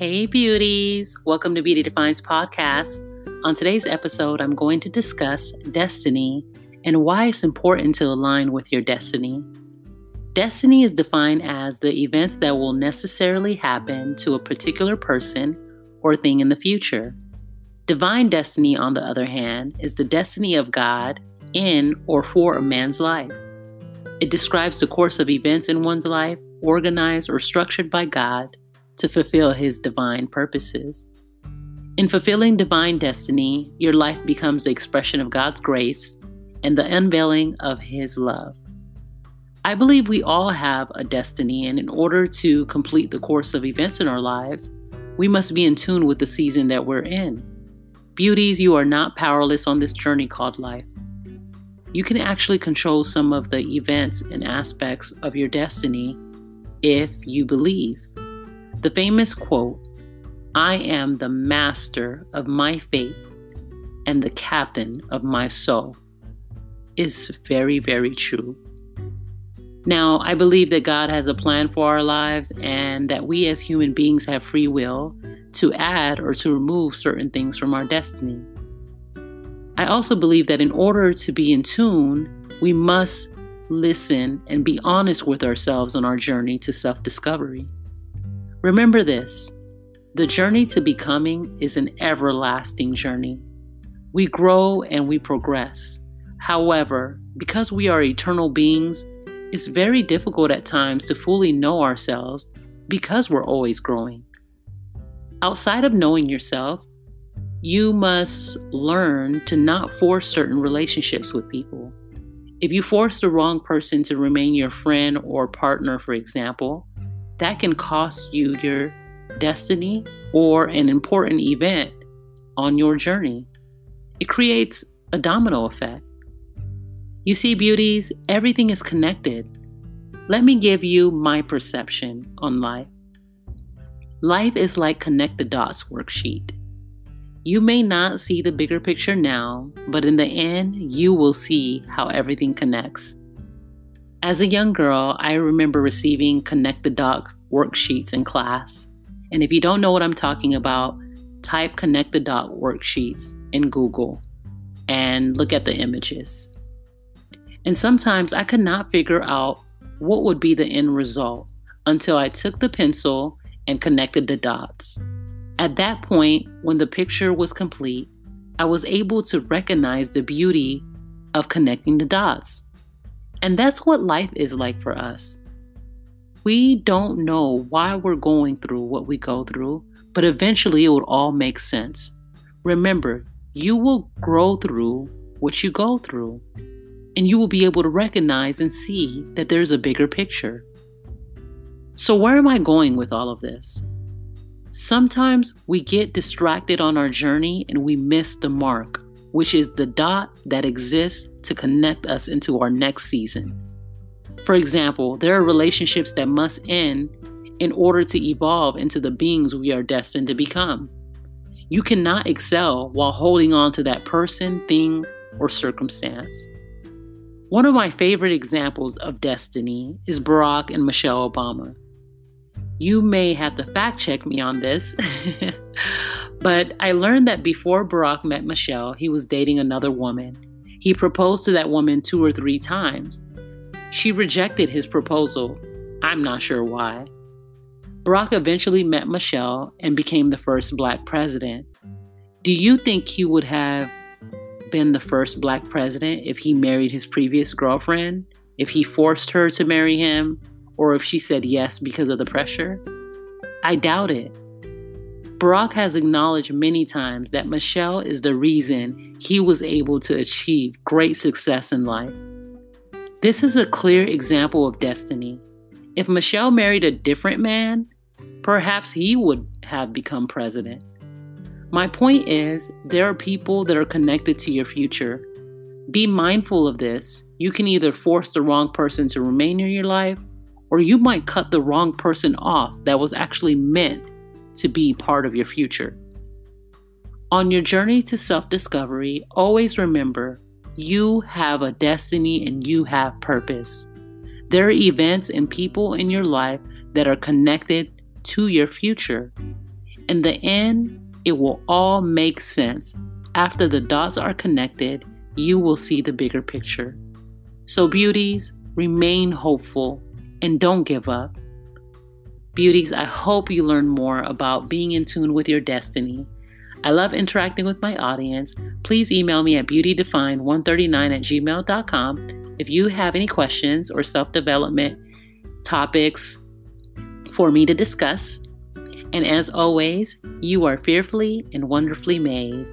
Hey, beauties! Welcome to Beauty Defined Podcast. On today's episode, I'm going to discuss destiny and why it's important to align with your destiny. Destiny is defined as the events that will necessarily happen to a particular person or thing in the future. Divine destiny, on the other hand, is the destiny of God in or for a man's life. It describes the course of events in one's life, organized or structured by God to fulfill His divine purposes. In fulfilling divine destiny, your life becomes the expression of God's grace and the unveiling of His love. I believe we all have a destiny, and in order to complete the course of events in our lives, we must be in tune with the season that we're in. Beauties, you are not powerless on this journey called life. You can actually control some of the events and aspects of your destiny if you believe. The famous quote, I am the master of my fate and the captain of my soul, is very, very true. Now, I believe that God has a plan for our lives and that we as human beings have free will to add or to remove certain things from our destiny. I also believe that in order to be in tune, we must listen and be honest with ourselves on our journey to self discovery. Remember this the journey to becoming is an everlasting journey. We grow and we progress. However, because we are eternal beings, it's very difficult at times to fully know ourselves because we're always growing. Outside of knowing yourself, you must learn to not force certain relationships with people. If you force the wrong person to remain your friend or partner, for example, that can cost you your destiny or an important event on your journey. It creates a domino effect. You see, beauties, everything is connected. Let me give you my perception on life. Life is like connect the dots worksheet. You may not see the bigger picture now, but in the end, you will see how everything connects. As a young girl, I remember receiving Connect the Dots worksheets in class. And if you don't know what I'm talking about, type Connect the Dot worksheets in Google and look at the images. And sometimes I could not figure out what would be the end result until I took the pencil and connected the dots. At that point, when the picture was complete, I was able to recognize the beauty of connecting the dots. And that's what life is like for us. We don't know why we're going through what we go through, but eventually it will all make sense. Remember, you will grow through what you go through, and you will be able to recognize and see that there's a bigger picture. So, where am I going with all of this? Sometimes we get distracted on our journey and we miss the mark which is the dot that exists to connect us into our next season. For example, there are relationships that must end in order to evolve into the beings we are destined to become. You cannot excel while holding on to that person, thing, or circumstance. One of my favorite examples of destiny is Barack and Michelle Obama. You may have to fact check me on this, But I learned that before Barack met Michelle, he was dating another woman. He proposed to that woman two or three times. She rejected his proposal. I'm not sure why. Barack eventually met Michelle and became the first black president. Do you think he would have been the first black president if he married his previous girlfriend? If he forced her to marry him? Or if she said yes because of the pressure? I doubt it. Barack has acknowledged many times that Michelle is the reason he was able to achieve great success in life. This is a clear example of destiny. If Michelle married a different man, perhaps he would have become president. My point is, there are people that are connected to your future. Be mindful of this. You can either force the wrong person to remain in your life, or you might cut the wrong person off that was actually meant to be part of your future. On your journey to self discovery, always remember you have a destiny and you have purpose. There are events and people in your life that are connected to your future. In the end, it will all make sense. After the dots are connected, you will see the bigger picture. So, beauties, remain hopeful and don't give up. Beauties, I hope you learn more about being in tune with your destiny. I love interacting with my audience. Please email me at beautydefined139 at gmail.com if you have any questions or self development topics for me to discuss. And as always, you are fearfully and wonderfully made.